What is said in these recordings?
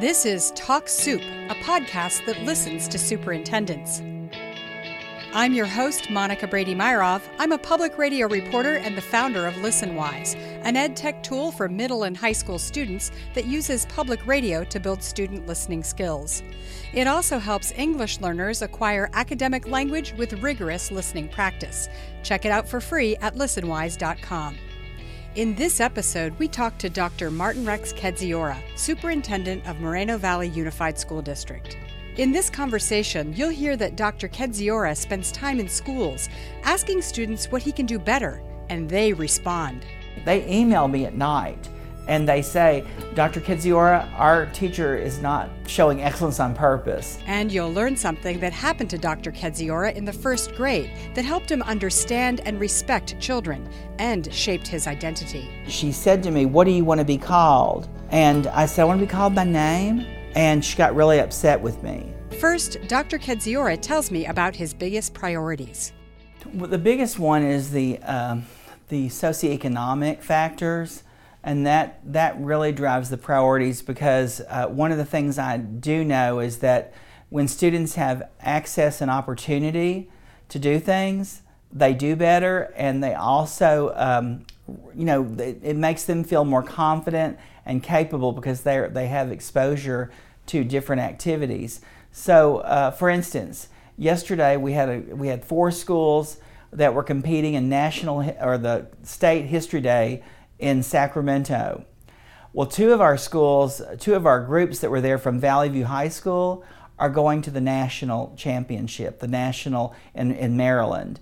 This is Talk Soup, a podcast that listens to superintendents. I'm your host, Monica Brady Meyerov. I'm a public radio reporter and the founder of ListenWise, an ed tech tool for middle and high school students that uses public radio to build student listening skills. It also helps English learners acquire academic language with rigorous listening practice. Check it out for free at listenwise.com. In this episode, we talk to Dr. Martin Rex Kedziora, Superintendent of Moreno Valley Unified School District. In this conversation, you'll hear that Dr. Kedziora spends time in schools asking students what he can do better, and they respond. They email me at night and they say, Dr. Kedziora, our teacher is not showing excellence on purpose. And you'll learn something that happened to Dr. Kedziora in the first grade that helped him understand and respect children and shaped his identity. She said to me, What do you want to be called? And I said, I want to be called by name. And she got really upset with me. First, Dr. Kedziora tells me about his biggest priorities. The biggest one is the, um, the socioeconomic factors and that that really drives the priorities because uh, one of the things I do know is that when students have access and opportunity to do things, they do better, and they also, um, you know, it, it, makes them feel more confident and capable because they they have exposure to different activities. So, uh, for instance, yesterday we had a we had four schools that were competing in national or the state history day in Sacramento. Well, two of our schools, two of our groups that were there from Valley View High School are going to the national championship, the national in, in Maryland.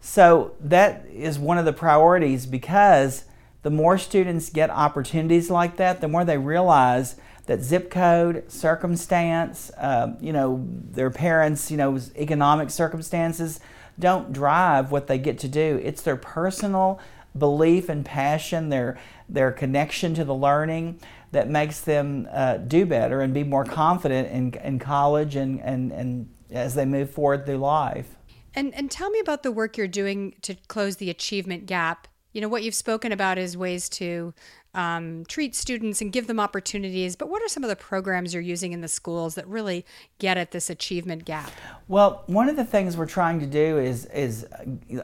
So that is one of the priorities because the more students get opportunities like that, the more they realize that zip code, circumstance, uh, you know, their parents, you know, economic circumstances don't drive what they get to do. It's their personal belief and passion, their their connection to the learning that makes them uh, do better and be more confident in, in college and, and, and as they move forward through life. And, and tell me about the work you're doing to close the achievement gap. You know, what you've spoken about is ways to um, treat students and give them opportunities, but what are some of the programs you're using in the schools that really get at this achievement gap? Well, one of the things we're trying to do is, is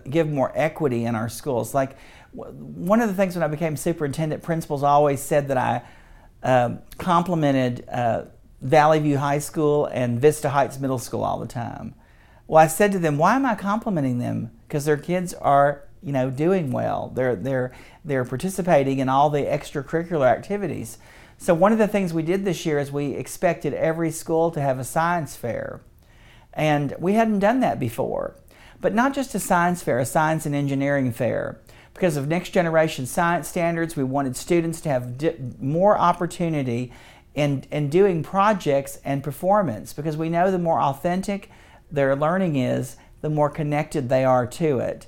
give more equity in our schools. Like, one of the things when I became superintendent, principals always said that I uh, complimented uh, Valley View High School and Vista Heights Middle School all the time. Well, I said to them, "Why am I complimenting them? Because their kids are, you know, doing well. They're they're they're participating in all the extracurricular activities." So one of the things we did this year is we expected every school to have a science fair, and we hadn't done that before. But not just a science fair, a science and engineering fair because of next generation science standards, we wanted students to have di- more opportunity in, in doing projects and performance because we know the more authentic their learning is, the more connected they are to it.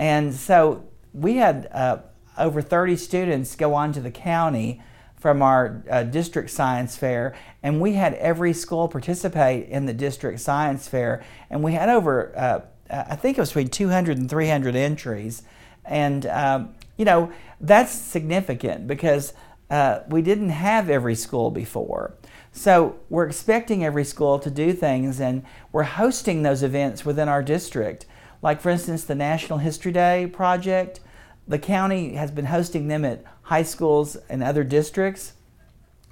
And so we had uh, over 30 students go on to the county from our uh, district science fair, and we had every school participate in the district science fair, and we had over, uh, I think it was between 200 and 300 entries. And, um, you know, that's significant because uh, we didn't have every school before. So we're expecting every school to do things, and we're hosting those events within our district. Like, for instance, the National History Day project, the county has been hosting them at high schools and other districts.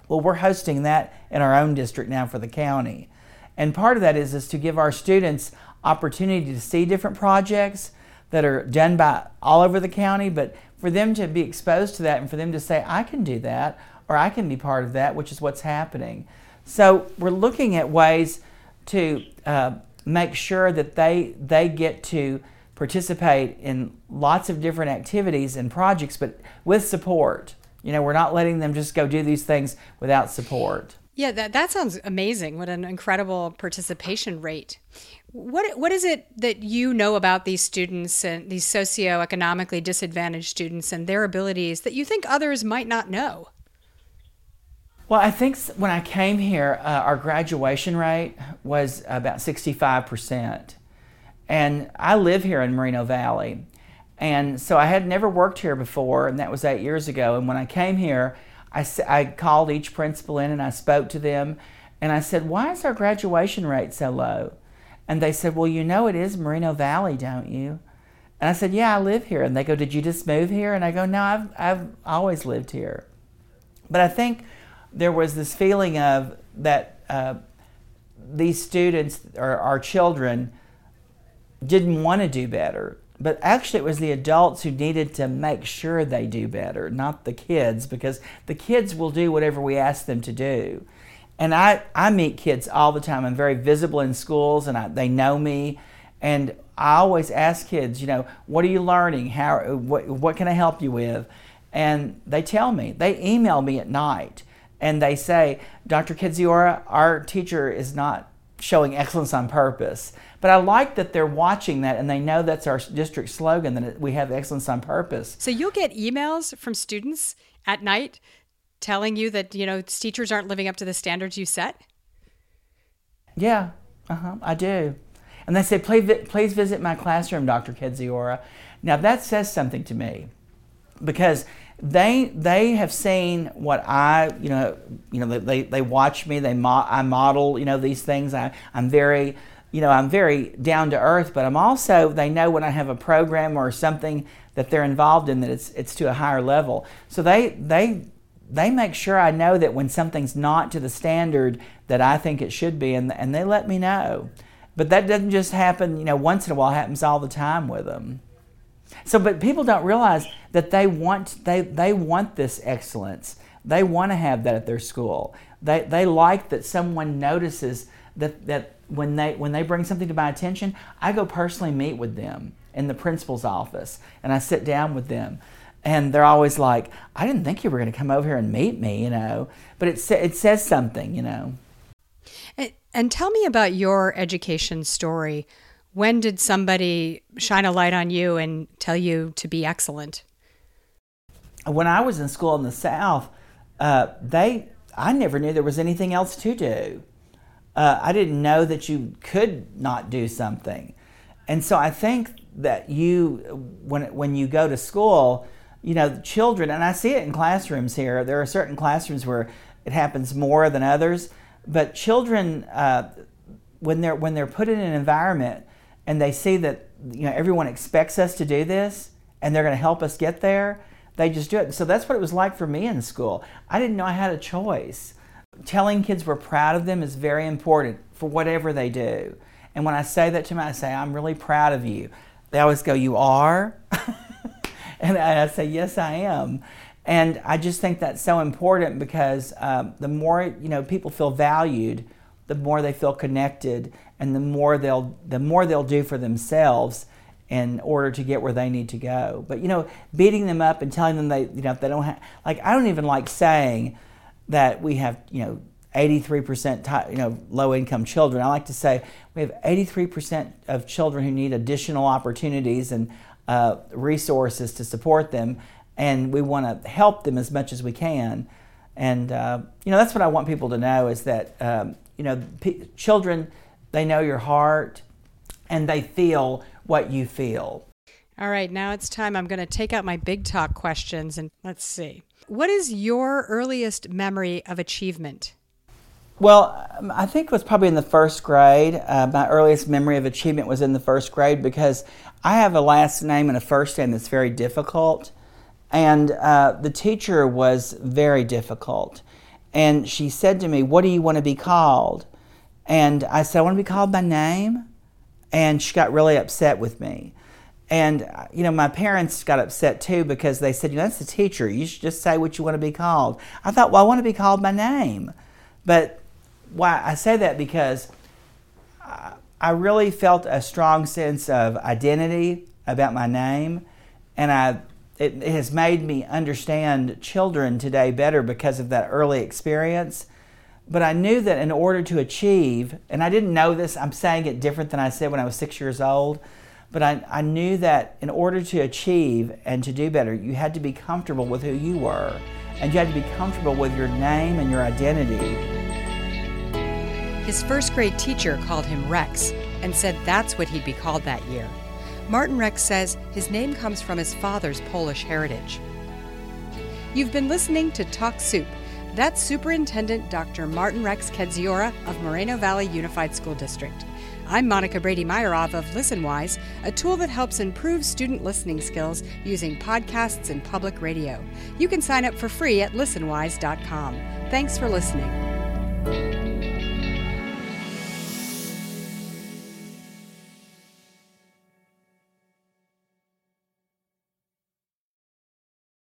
Well, we're hosting that in our own district now for the county. And part of that is, is to give our students opportunity to see different projects, that are done by all over the county, but for them to be exposed to that and for them to say, I can do that or I can be part of that, which is what's happening. So we're looking at ways to uh, make sure that they, they get to participate in lots of different activities and projects, but with support. You know, we're not letting them just go do these things without support. Yeah, that, that sounds amazing. What an incredible participation rate. What what is it that you know about these students and these socioeconomically disadvantaged students and their abilities that you think others might not know? Well, I think when I came here, uh, our graduation rate was about 65%. And I live here in Moreno Valley. And so I had never worked here before, and that was eight years ago. And when I came here, I, I called each principal in and I spoke to them and I said, Why is our graduation rate so low? And they said, Well, you know it is Moreno Valley, don't you? And I said, Yeah, I live here. And they go, Did you just move here? And I go, No, I've, I've always lived here. But I think there was this feeling of that uh, these students or our children didn't want to do better. But actually, it was the adults who needed to make sure they do better, not the kids, because the kids will do whatever we ask them to do. And I, I meet kids all the time. I'm very visible in schools, and I, they know me. And I always ask kids, you know, what are you learning? How, what, what can I help you with? And they tell me. They email me at night, and they say, Dr. Kedziora, our teacher is not showing excellence on purpose. But I like that they're watching that and they know that's our district slogan that we have excellence on purpose. So you'll get emails from students at night telling you that, you know, teachers aren't living up to the standards you set? Yeah, uh-huh, I do. And they say, please, please visit my classroom, Dr. Kedziora. Now that says something to me because they they have seen what I you know you know they they watch me they mo- I model you know these things. I I'm very you know I'm very down to earth but I'm also they know when I have a program or something that they're involved in that it's it's to a higher level. So they they they make sure I know that when something's not to the standard that I think it should be and and they let me know. But that doesn't just happen you know once in a while it happens all the time with them so, but people don't realize that they want they they want this excellence. They want to have that at their school. They they like that someone notices that that when they when they bring something to my attention, I go personally meet with them in the principal's office and I sit down with them. And they're always like, "I didn't think you were going to come over here and meet me," you know. But it it says something, you know. And, and tell me about your education story when did somebody shine a light on you and tell you to be excellent? When I was in school in the South, uh, they I never knew there was anything else to do. Uh, I didn't know that you could not do something, and so I think that you when when you go to school, you know, children, and I see it in classrooms here. There are certain classrooms where it happens more than others, but children uh, when they're when they're put in an environment and they see that you know everyone expects us to do this and they're going to help us get there. They just do it. So that's what it was like for me in school. I didn't know i had a choice. Telling kids we're proud of them is very important for whatever they do. And when i say that to them i say i'm really proud of you. They always go you are? And i say yes i am. And i just think that's so important because um, the more you know people feel valued the more they feel connected and the more they'll the more they'll do for themselves in order to get where they need to go. But you know, beating them up and telling them they you know they don't have like I don't even like saying that we have you know 83% you know low income children. I like to say we have 83% of children who need additional opportunities and uh, resources to support them, and we want to help them as much as we can. And uh, you know that's what I want people to know is that um, you know p- children they know your heart and they feel what you feel. All right, now it's time. I'm going to take out my big talk questions and let's see. What is your earliest memory of achievement? Well, um, I think it was probably in the first grade. Uh, my earliest memory of achievement was in the first grade because I have a last name and a first name that's very difficult. And uh, the teacher was very difficult. And she said to me, What do you want to be called? And I said, I want to be called by name. And she got really upset with me. And, you know, my parents got upset too because they said, you know, that's the teacher. You should just say what you want to be called. I thought, well, I want to be called by name. But why I say that because I really felt a strong sense of identity about my name. And I, it has made me understand children today better because of that early experience but I knew that in order to achieve, and I didn't know this, I'm saying it different than I said when I was six years old, but I, I knew that in order to achieve and to do better, you had to be comfortable with who you were, and you had to be comfortable with your name and your identity. His first grade teacher called him Rex and said that's what he'd be called that year. Martin Rex says his name comes from his father's Polish heritage. You've been listening to Talk Soup. That's Superintendent Dr. Martin Rex Kedziora of Moreno Valley Unified School District. I'm Monica Brady Meyerov of ListenWise, a tool that helps improve student listening skills using podcasts and public radio. You can sign up for free at listenwise.com. Thanks for listening.